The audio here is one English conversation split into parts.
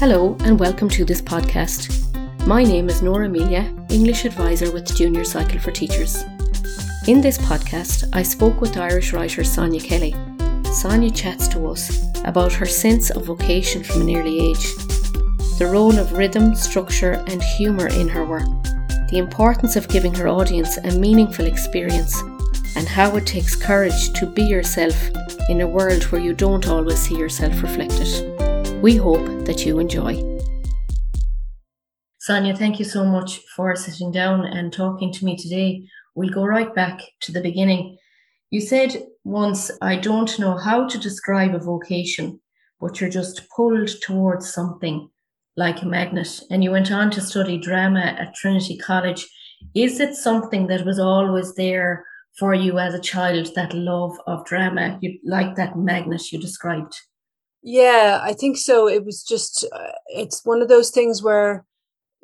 Hello, and welcome to this podcast. My name is Nora Amelia, English advisor with Junior Cycle for Teachers. In this podcast, I spoke with Irish writer Sonya Kelly. Sonya chats to us about her sense of vocation from an early age, the role of rhythm, structure, and humour in her work, the importance of giving her audience a meaningful experience, and how it takes courage to be yourself in a world where you don't always see yourself reflected. We hope that you enjoy. Sonya, thank you so much for sitting down and talking to me today. We'll go right back to the beginning. You said once, I don't know how to describe a vocation, but you're just pulled towards something like a magnet. And you went on to study drama at Trinity College. Is it something that was always there for you as a child, that love of drama, you, like that magnet you described? Yeah, I think so. It was just, uh, it's one of those things where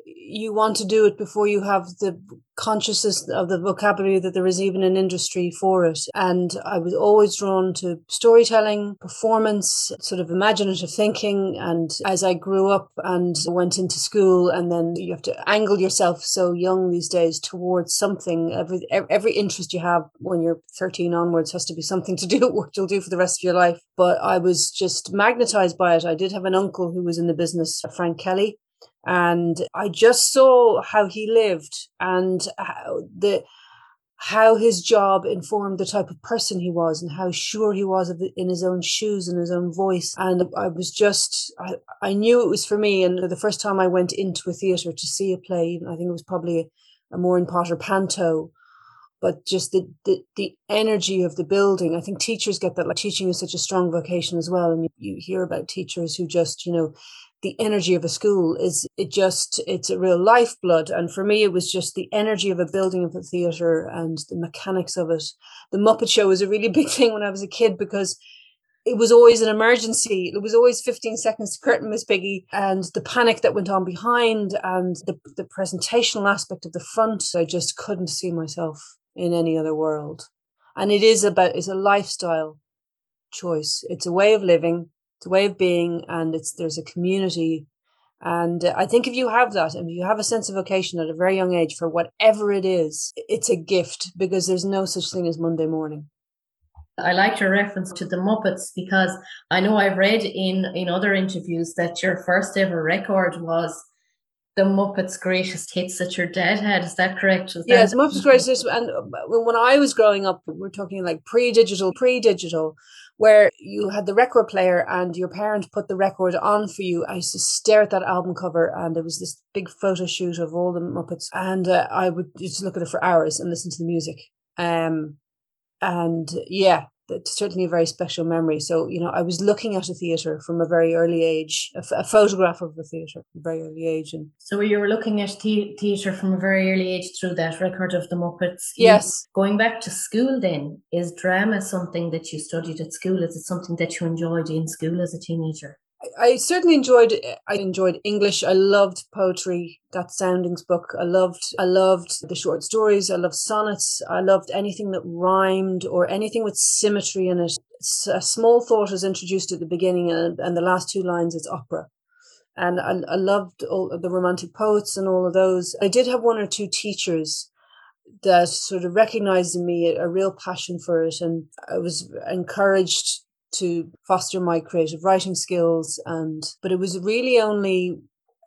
you want to do it before you have the consciousness of the vocabulary that there is even an industry for it. And I was always drawn to storytelling, performance, sort of imaginative thinking. And as I grew up and went into school, and then you have to angle yourself so young these days towards something. Every every interest you have when you're 13 onwards has to be something to do what you'll do for the rest of your life. But I was just magnetized by it. I did have an uncle who was in the business, Frank Kelly, and I just saw how he lived and how the how his job informed the type of person he was and how sure he was of in his own shoes and his own voice. And i was just I, I knew it was for me. And the first time i went into a theatre to see a play i think it was probably a, a Maureen Potter panto but just the, the the energy of the building. I think teachers get that like teaching is such a strong vocation as well. And you, you hear about teachers who just you know the energy of a school is it just it's a real lifeblood and for me it was just the energy of a building of a theater and the mechanics of it the muppet show was a really big thing when i was a kid because it was always an emergency. It was always 15 seconds to curtain Miss Piggy and the panic that went on behind and the, the presentational aspect of the front. I just couldn't see myself in any other world. And it is about, it's a lifestyle choice. It's a way of living it's a way of being, and it's there's a community. And uh, I think if you have that, if you have a sense of vocation at a very young age for whatever it is, it's a gift because there's no such thing as Monday morning. I liked your reference to the Muppets because I know I've read in in other interviews that your first ever record was the Muppets Greatest Hits that your dad had. Is that correct? Was yes, that- Muppets Greatest Hits. And uh, when I was growing up, we're talking like pre-digital, pre-digital where you had the record player and your parent put the record on for you. I used to stare at that album cover and there was this big photo shoot of all the Muppets and uh, I would just look at it for hours and listen to the music. Um, and yeah, certainly a very special memory. So, you know, I was looking at a theatre from a very early age, a, a photograph of the theatre from a very early age. And so you were looking at the- theatre from a very early age through that record of the Muppets. Yes. going back to school then, is drama something that you studied at school? Is it something that you enjoyed in school as a teenager? I certainly enjoyed I enjoyed English. I loved poetry, that soundings book. I loved I loved the short stories. I loved sonnets. I loved anything that rhymed or anything with symmetry in it. A small thought is introduced at the beginning and, and the last two lines is opera. And I, I loved all the romantic poets and all of those. I did have one or two teachers that sort of recognized in me a, a real passion for it and I was encouraged to foster my creative writing skills and but it was really only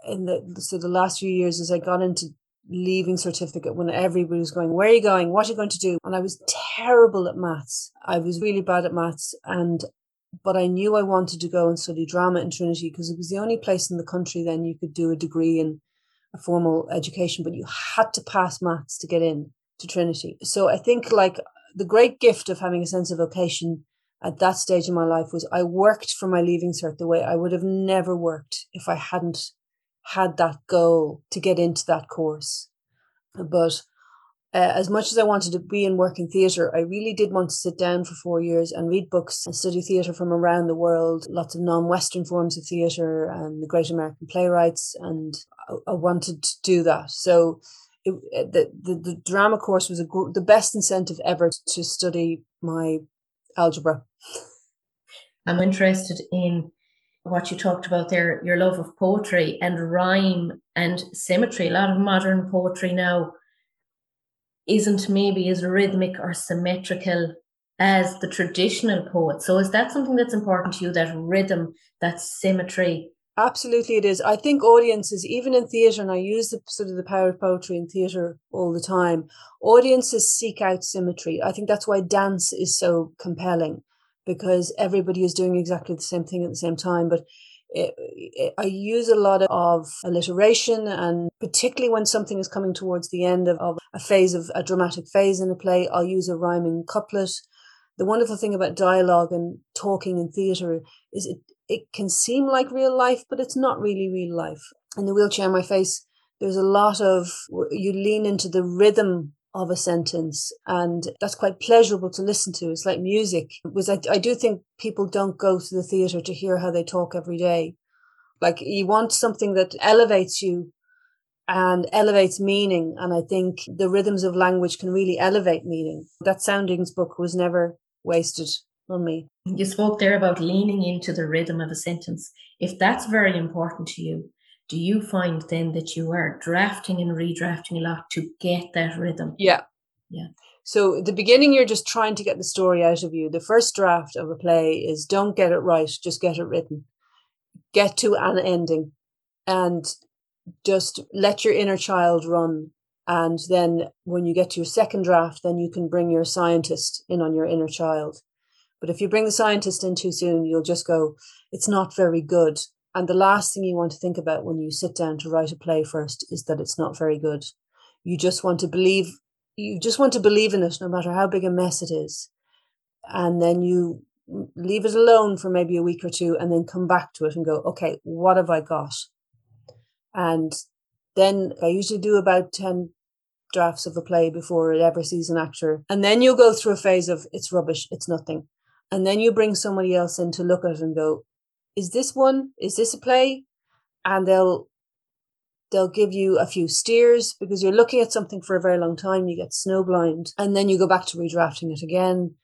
in the so the last few years as I got into leaving certificate when everybody was going, Where are you going? What are you going to do? And I was terrible at maths. I was really bad at maths and but I knew I wanted to go and study drama in Trinity because it was the only place in the country then you could do a degree in a formal education, but you had to pass maths to get in to Trinity. So I think like the great gift of having a sense of vocation at that stage in my life was I worked for my leaving cert the way I would have never worked if I hadn't had that goal to get into that course. But uh, as much as I wanted to be in working theatre, I really did want to sit down for four years and read books and study theatre from around the world, lots of non Western forms of theatre and the great American playwrights. And I, I wanted to do that. So it, the, the, the drama course was a, the best incentive ever to study my algebra. I'm interested in what you talked about there, your love of poetry and rhyme and symmetry. A lot of modern poetry now isn't maybe as rhythmic or symmetrical as the traditional poet. So is that something that's important to you, that rhythm, that symmetry? Absolutely, it is. I think audiences, even in theatre, and I use the sort of the power of poetry in theatre all the time, audiences seek out symmetry. I think that's why dance is so compelling because everybody is doing exactly the same thing at the same time. But it, it, I use a lot of alliteration, and particularly when something is coming towards the end of, of a phase of a dramatic phase in a play, I'll use a rhyming couplet. The wonderful thing about dialogue and talking in theatre is it it can seem like real life, but it's not really real life. In the wheelchair in my face, there's a lot of you lean into the rhythm of a sentence and that's quite pleasurable to listen to. It's like music was I, I do think people don't go to the theater to hear how they talk every day. Like you want something that elevates you and elevates meaning and i think the rhythms of language can really elevate meaning. That soundings book was never wasted on me. You spoke there about leaning into the rhythm of a sentence. If that's very important to you, do you find then that you are drafting and redrafting a lot to get that rhythm? Yeah. Yeah. So the beginning, you're just trying to get the story out of you. The first draft of a play is don't get it right, just get it written. Get to an ending and just let your inner child run. And then when you get to your second draft, then you can bring your scientist in on your inner child. But if you bring the scientist in too soon, you'll just go, it's not very good. And the last thing you want to think about when you sit down to write a play first is that it's not very good. You just want to believe, you just want to believe in it, no matter how big a mess it is. And then you leave it alone for maybe a week or two and then come back to it and go, okay, what have I got? And then I usually do about 10 drafts of a play before it ever sees an actor. And then you'll go through a phase of it's rubbish, it's nothing. And then you bring somebody else in to look at it and go is this one is this a play? And they'll they'll give you a few steers because you're looking at something for a very long time you get snowblind. And then you go back to redrafting it again.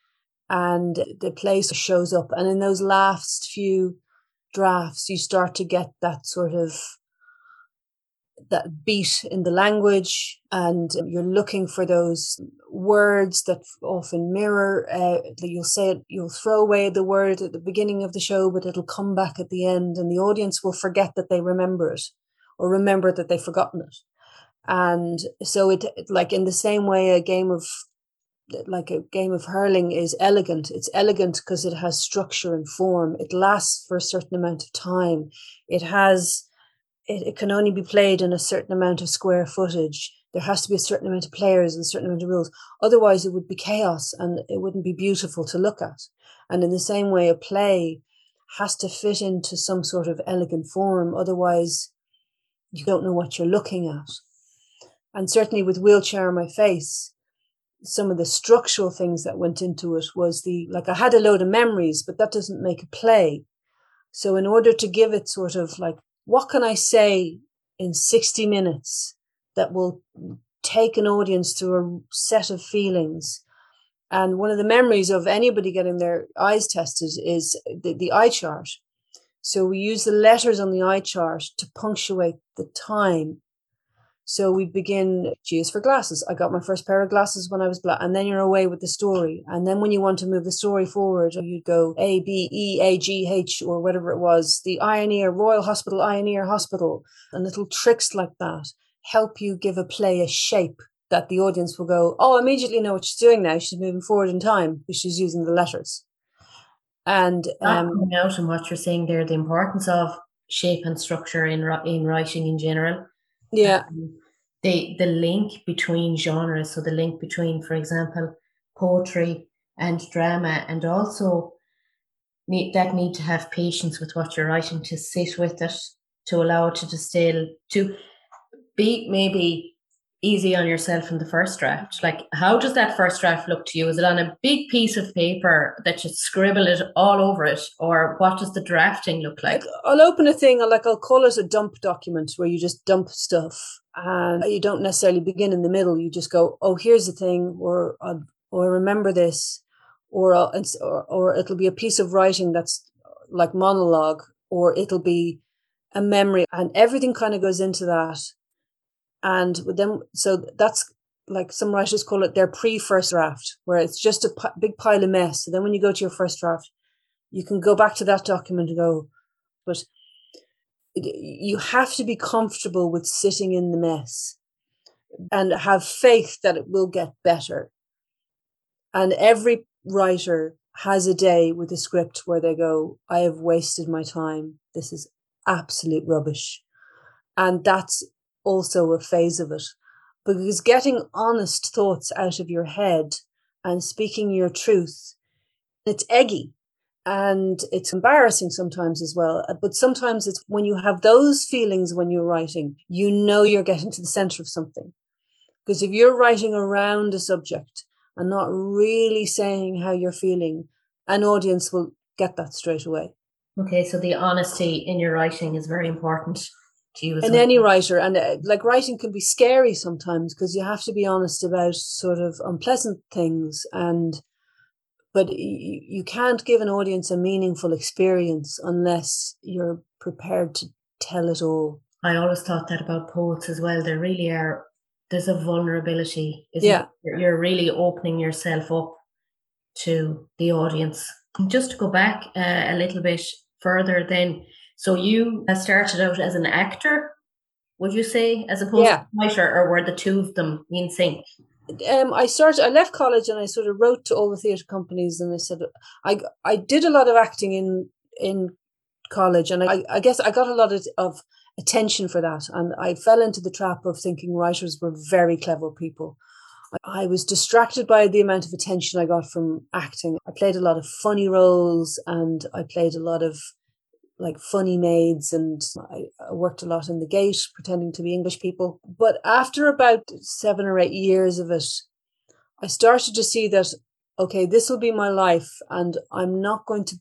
And the place shows up. And in those last few drafts you start to get that sort of that beat in the language and you're looking for those words that often mirror uh, that you'll say it you'll throw away the word at the beginning of the show but it'll come back at the end and the audience will forget that they remember it or remember that they've forgotten it. And so it like in the same way a game of like a game of hurling is elegant it's elegant because it has structure and form. It lasts for a certain amount of time. It has it, it can only be played in a certain amount of square footage. There has to be a certain amount of players and a certain amount of rules. Otherwise, it would be chaos and it wouldn't be beautiful to look at. And in the same way, a play has to fit into some sort of elegant form. Otherwise, you don't know what you're looking at. And certainly with Wheelchair on My Face, some of the structural things that went into it was the like I had a load of memories, but that doesn't make a play. So in order to give it sort of like what can I say in 60 minutes that will take an audience through a set of feelings? And one of the memories of anybody getting their eyes tested is the, the eye chart. So we use the letters on the eye chart to punctuate the time so we begin G is for glasses. I got my first pair of glasses when I was black, and then you're away with the story. And then when you want to move the story forward, you'd go A B E A G H or whatever it was, the Eye and Ear Royal Hospital, Eye and Ear Hospital, and little tricks like that help you give a play a shape that the audience will go, oh, I immediately know what she's doing now. She's moving forward in time because she's using the letters. And um, out and what you're saying there, the importance of shape and structure in in writing in general yeah. Um, the the link between genres, so the link between, for example, poetry and drama, and also need that need to have patience with what you're writing, to sit with it, to allow it to distill, to be maybe easy on yourself in the first draft? Like, how does that first draft look to you? Is it on a big piece of paper that you scribble it all over it, or what does the drafting look like? I'll open a thing, like I'll call it a dump document where you just dump stuff, and you don't necessarily begin in the middle. You just go, "Oh, here's the thing," or "Or remember this," or or, or it'll be a piece of writing that's like monologue or it'll be a memory, and everything kind of goes into that. And then, so that's like some writers call it their pre first draft, where it's just a p- big pile of mess. So then when you go to your first draft, you can go back to that document and go, but you have to be comfortable with sitting in the mess and have faith that it will get better. And every writer has a day with a script where they go, I have wasted my time. This is absolute rubbish. And that's also a phase of it. Because getting honest thoughts out of your head and speaking your truth, it's eggy and it's embarrassing sometimes as well. Uh, but sometimes it's when you have those feelings when you're writing, you know you're getting to the center of something. Because if you're writing around a subject and not really saying how you're feeling, an audience will get that straight away. Okay, so the honesty in your writing is very important to you. and well. any writer, and uh, like writing can be scary sometimes because you have to be honest about sort of unpleasant things and but you, you can't give an audience a meaningful experience unless you're prepared to tell it all. I always thought that about poets as well. There really are there's a vulnerability. yeah, it? you're really opening yourself up to the audience. Just to go back uh, a little bit further, then, so you started out as an actor, would you say, as opposed yeah. to writer, or were the two of them in sync? um, I started. I left college and I sort of wrote to all the theatre companies and I said I I did a lot of acting in in college and I I guess I got a lot of, of attention for that and I fell into the trap of thinking writers were very clever people. I was distracted by the amount of attention I got from acting. I played a lot of funny roles and I played a lot of like funny maids and I, worked a lot in the gate pretending to be English people. But after about seven or eight years of it, I started to see that, okay, this will be my life and I'm not going to,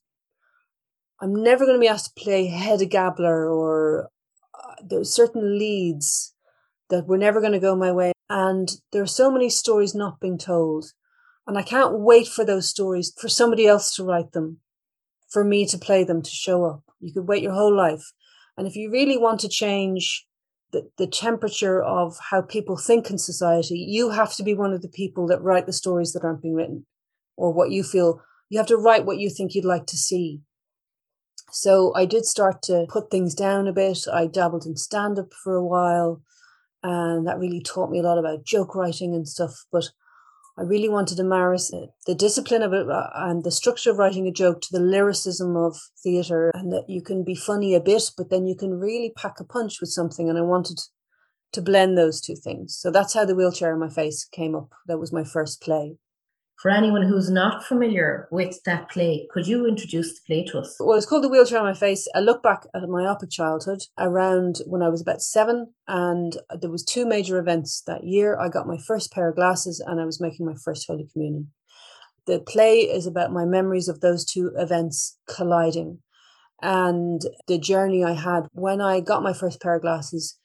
I'm never going to be asked to play Hedda Gabler or uh, there's certain leads that were never going to go my way. And there are so many stories not being told. And I can't wait for those stories, for somebody else to write them, for me to play them, to show up. You could wait your whole life. And if you really want to change the, the temperature of how people think in society, you have to be one of the people that write the stories that aren't being written or what you feel. You have to write what you think you'd like to see. So I did start to put things down a bit. I dabbled in stand up for a while, and that really taught me a lot about joke writing and stuff. But I really wanted to marry the discipline of it uh, and the structure of writing a joke to the lyricism of theatre, and that you can be funny a bit, but then you can really pack a punch with something. And I wanted to blend those two things. So that's how the wheelchair in my face came up. That was my first play. For anyone who's not familiar with that play, could you introduce the play to us? Well, it's called The Wheelchair on My Face. I look back at my myopic childhood around when I was about seven, and there was two major events that year. I got my first pair of glasses, and I was making my first Holy Communion. The play is about my memories of those two events colliding and the journey I had when I got my first pair of glasses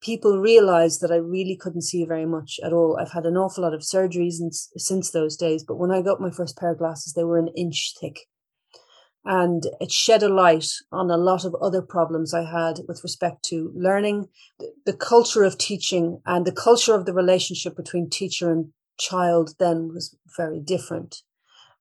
people realized that I really couldn't see very much at all. I've had an awful lot of surgeries since those days, but when I got my first pair of glasses, they were an inch thick. And it shed a light on a lot of other problems I had with respect to learning, the culture of teaching, and the culture of the relationship between teacher and child then was very different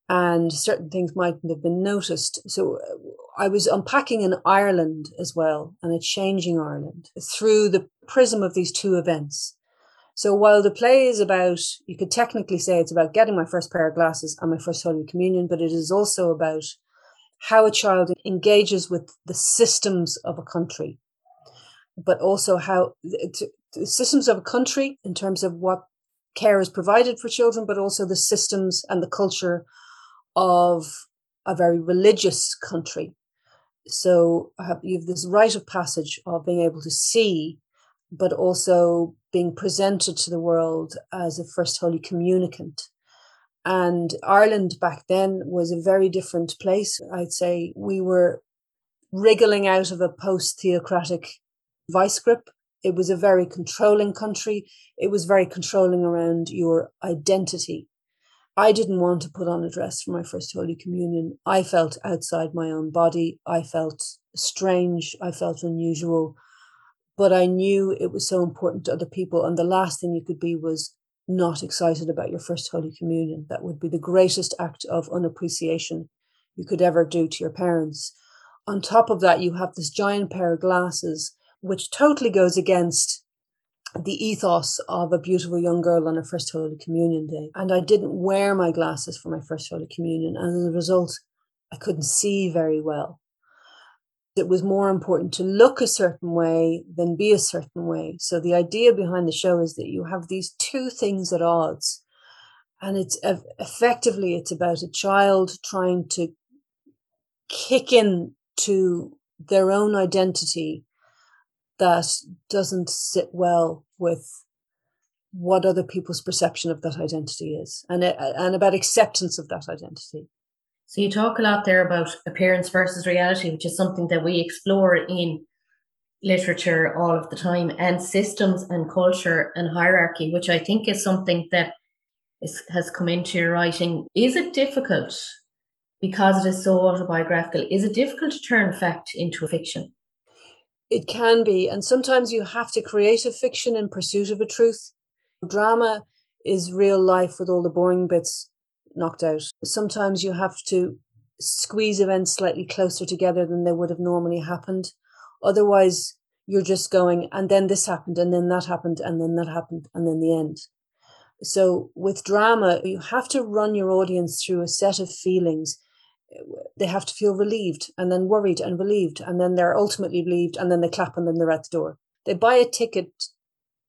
and certain things mightn't have been noticed. So uh, I was unpacking in Ireland as well and a changing Ireland through the prism of these two events. So while the play is about, you could technically say it's about getting my first pair of glasses and my first Holy Communion, but it is also about how a child engages with the systems of a country, but also how the systems of a country in terms of what care is provided for children, but also the systems and the culture of a very religious country. So uh, you have this rite of passage of being able to see, but also being presented to the world as a first holy communicant. And Ireland back then was a very different place. I'd say we were wriggling out of a post theocratic vice grip. It was a very controlling country. It was very controlling around your identity. I didn't want to put on a dress for my first Holy Communion. I felt outside my own body. I felt strange. I felt unusual. But I knew it was so important to other people. And the last thing you could be was not excited about your first Holy Communion. That would be the greatest act of unappreciation you could ever do to your parents. On top of that, you have this giant pair of glasses, which totally goes against the ethos of a beautiful young girl on her first Holy Communion day. And I didn't wear my glasses for my first Holy Communion. And as a result, I couldn't see very well. It was more important to look a certain way than be a certain way. So the idea behind the show is that you have these two things at odds. And it's effectively, it's about a child trying to kick in to their own identity that doesn't sit well with what other people's perception of that identity is and uh, and about acceptance of that identity. So you talk a lot there about appearance versus reality which is something that we explore in literature all of the time and systems and culture and hierarchy which i think is something that is, has come into your writing. Is it difficult because it is so autobiographical is it difficult to turn fact into fiction it can be. And sometimes you have to create a fiction in pursuit of a truth. Drama is real life with all the boring bits knocked out. Sometimes you have to squeeze events slightly closer together than they would have normally happened. Otherwise, you're just going, and then this happened, and then that happened, and then that happened, and then the end. So with drama, you have to run your audience through a set of feelings they have to feel relieved and then worried and relieved and then they're ultimately relieved and then they clap and then they're at the door. They buy a ticket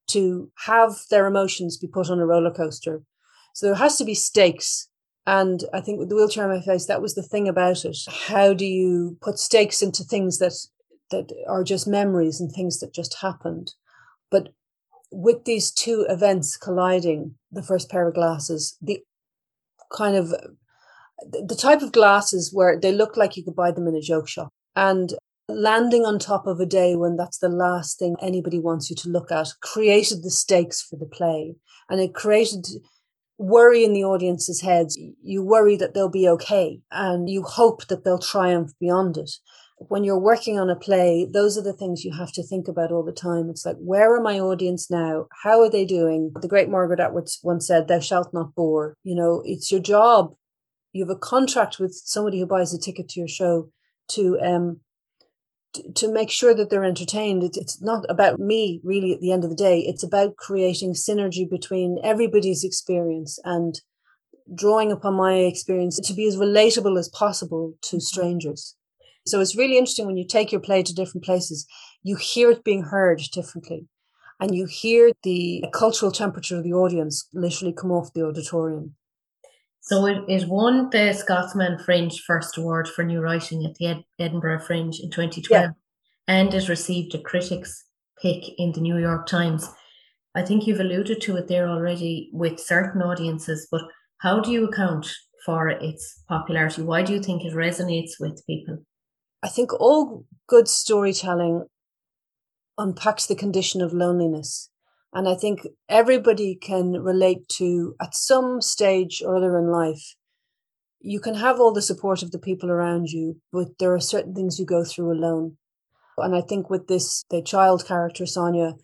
to have their emotions be put on a roller coaster. So there has to be stakes. And I think with the wheelchair in my face, that was the thing about it. How do you put stakes into things that that are just memories and things that just happened? But with these two events colliding, the first pair of glasses, the kind of the type of glasses where they look like you could buy them in a joke shop and landing on top of a day when that's the last thing anybody wants you to look at created the stakes for the play and it created worry in the audience's heads. You worry that they'll be okay and you hope that they'll triumph beyond it. When you're working on a play those are the things you have to think about all the time. It's like where are my audience now? How are they doing? The great margaret atwood once said thou shalt not bore. You know it's your job you have a contract with somebody who buys a ticket to your show to um to make sure that they're entertained. It's not about me really at the end of the day. It's about creating synergy between everybody's experience and drawing upon my experience to be as relatable as possible to mm-hmm. strangers. So it's really interesting when you take your play to different places, you hear it being heard differently. And you hear the cultural temperature of the audience literally come off the auditorium. So it, it won the Scotsman Fringe First Award for New Writing at the Ed- Edinburgh Fringe in 2012, yeah. and it received a critics' pick in the New York Times. I think you've alluded to it there already with certain audiences, but how do you account for its popularity? Why do you think it resonates with people? I think all good storytelling unpacks the condition of loneliness. And I think everybody can relate to, at some stage or other in life, you can have all the support of the people around you, but there are certain things you go through alone. And I think with this, the child character, Sonya,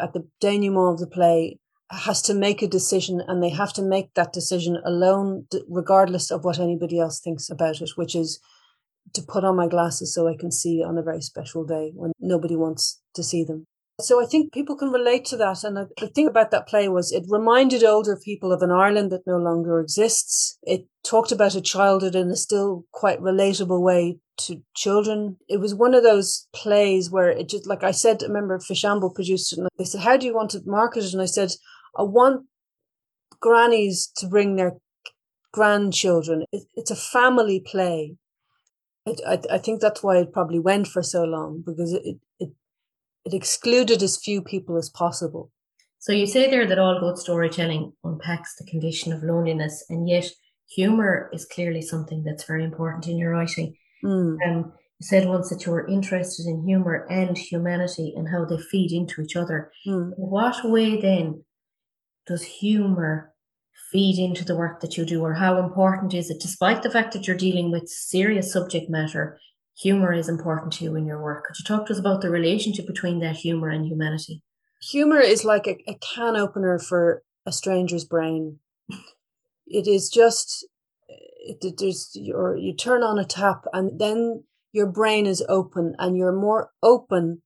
at the denouement of the play, has to make a decision and they have to make that decision alone, regardless of what anybody else thinks about it, which is to put on my glasses so I can see on a very special day when nobody wants to see them. So I think people can relate to that. And uh, the thing about that play was it reminded older people of an Ireland that no longer exists. It talked about a childhood in a still quite relatable way to children. It was one of those plays where it just, like I said, I remember Fishamble produced it and they said, How do you want to market it? And I said, I want grannies to bring their grandchildren. It, it's a family play. I, I think that's why it probably went for so long because it, it it excluded as few people as possible. So you say there that all good storytelling unpacks the condition of loneliness, and yet humor is clearly something that's very important in your writing. Mm. Um, you said once that you were interested in humor and humanity and how they feed into each other. Mm. In what way then does humor feed into the work that you do, or how important is it, despite the fact that you're dealing with serious subject matter? Humor is important to you in your work. Could you talk to us about the relationship between that humor and humanity? Humor is like a, a can opener for a stranger's brain. It is just it, there's your you turn on a tap and then your brain is open and you're more open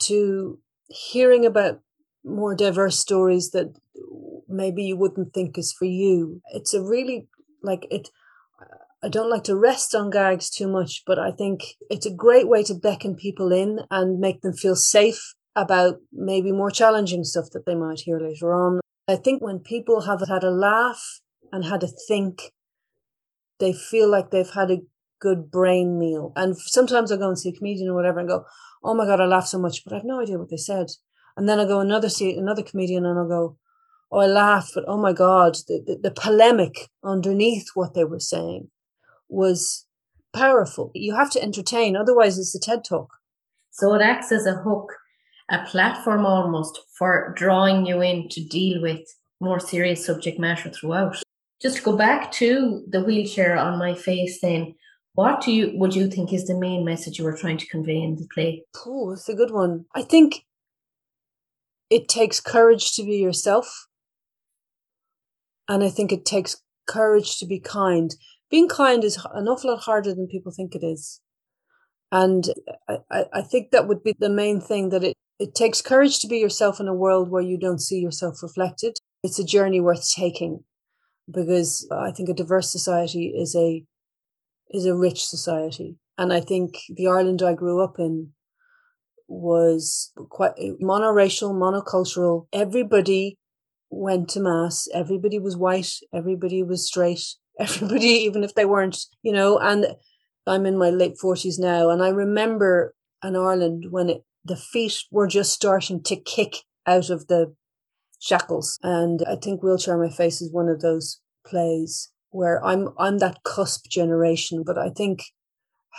to hearing about more diverse stories that maybe you wouldn't think is for you. It's a really like it I don't like to rest on gags too much, but I think it's a great way to beckon people in and make them feel safe about maybe more challenging stuff that they might hear later on. I think when people have had a laugh and had a think, they feel like they've had a good brain meal. And sometimes I go and see a comedian or whatever and go, oh my God, I laughed so much, but I have no idea what they said. And then I go another see another comedian and I'll go, oh, I laughed, but oh my God, the, the, the polemic underneath what they were saying was powerful. You have to entertain, otherwise, it's a TED talk. So it acts as a hook, a platform almost for drawing you in to deal with more serious subject matter throughout. Just to go back to the wheelchair on my face, then, what do you would you think is the main message you were trying to convey in the play? Oh, it's a good one. I think it takes courage to be yourself. And I think it takes courage to be kind being kind is an awful lot harder than people think it is. And I, I think that would be the main thing that it, it takes courage to be yourself in a world where you don't see yourself reflected. It's a journey worth taking because I think a diverse society is a is a rich society. And I think the Ireland I grew up in was quite eh, monoracial, monocultural. Everybody went to mass. Everybody was white. Everybody was straight everybody, even if they weren't, you know, and I'm in my late 40s now. And I remember in Ireland when it, the feet were just starting to kick out of the shackles. And I think Wheelchair My Face is one of those plays where I'm I'm that cusp generation, but I think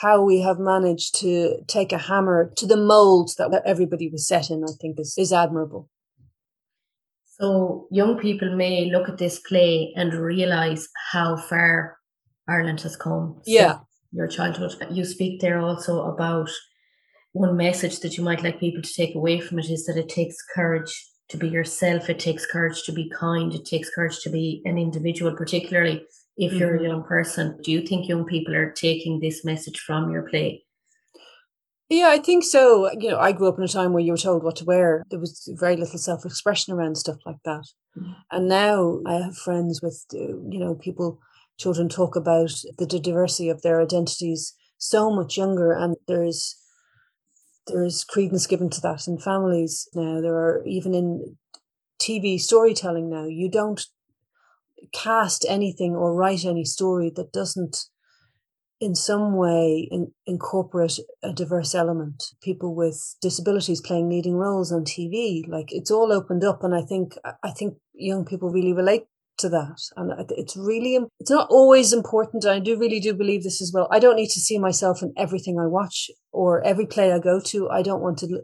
how we have managed to take a hammer to the molds that everybody was set in, I think is, is admirable. So young people may look at this play and realize how far Ireland has come. Yeah. Your childhood. You speak there also about one message that you might like people to take away from it is that it takes courage to be yourself. It takes courage to be kind. It takes courage to be an individual, particularly if mm-hmm. you're a mm-hmm. young person. Do you think young people are taking this message from your play? Yeah, I think so. You know, I grew up in a time where you were told what to wear. There was very little self expression around stuff like that. Mm. And now I have friends with, uh, you know, people, children talk about the diversity of their identities so much younger. And there's, there's credence given to that in families now. There are even in TV storytelling now, you don't cast anything or write any story that doesn't in some way in, incorporate a diverse element. People with disabilities playing leading roles on tv like it's all opened up and i think i think young people really relate to that. And it's really it's not always important i do really do believe this as well. I don't need to see myself in everything i watch or every play i go to. I don't want to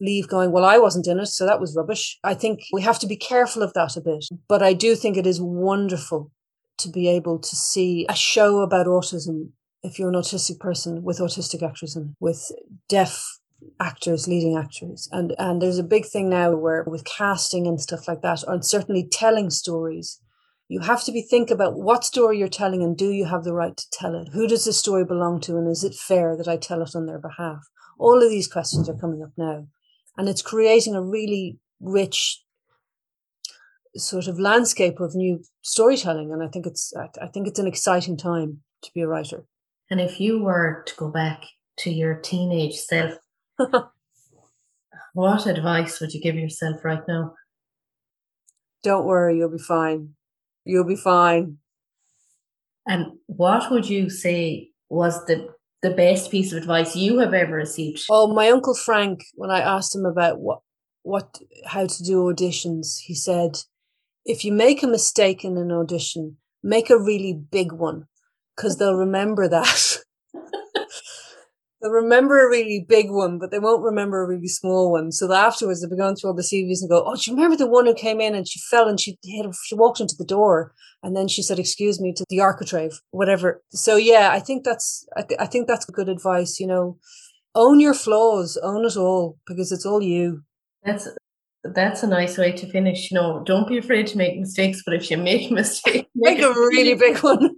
leave going well i wasn't in it so that was rubbish. I think we have to be careful of that a bit. But i do think it is wonderful to be able to see a show about autism if you're an autistic person with autistic actors and with deaf actors, leading actors. And and there's a big thing now where with casting and stuff like that, and certainly telling stories, you have to be think about what story you're telling and do you have the right to tell it? Who does the story belong to and is it fair that I tell it on their behalf? All of these questions are coming up now. And it's creating a really rich sort of landscape of new storytelling. And I think it's I think it's an exciting time to be a writer. And if you were to go back to your teenage self, what advice would you give yourself right now? Don't worry, you'll be fine. You'll be fine. And what would you say was the the best piece of advice you have ever received? Oh, my uncle Frank, when I asked him about what what how to do auditions, he said, if you make a mistake in an audition, make a really big one because they'll remember that. they'll remember a really big one, but they won't remember a really small one. So afterwards, they'll be going through all the CVs and go, "Oh, do you remember the one who came in and she fell and she hit, she walked into the door and then she said, "Excuse me," to the architrave, whatever." So yeah, I think that's I, th- I think that's good advice. You know, own your flaws, own it all because it's all you. That's that's a nice way to finish. You know, don't be afraid to make mistakes, but if you make a mistake, make, make a really big one.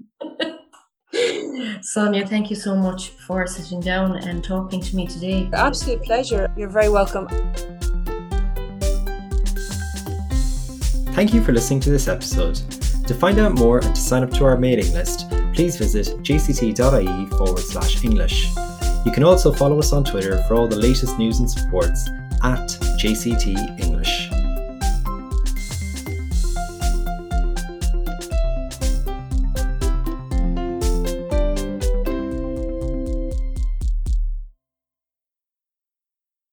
Sonya, thank you so much for sitting down and talking to me today. Absolute pleasure. You're very welcome. Thank you for listening to this episode. To find out more and to sign up to our mailing list, please visit jct.ie forward slash English. You can also follow us on Twitter for all the latest news and supports at JCT English.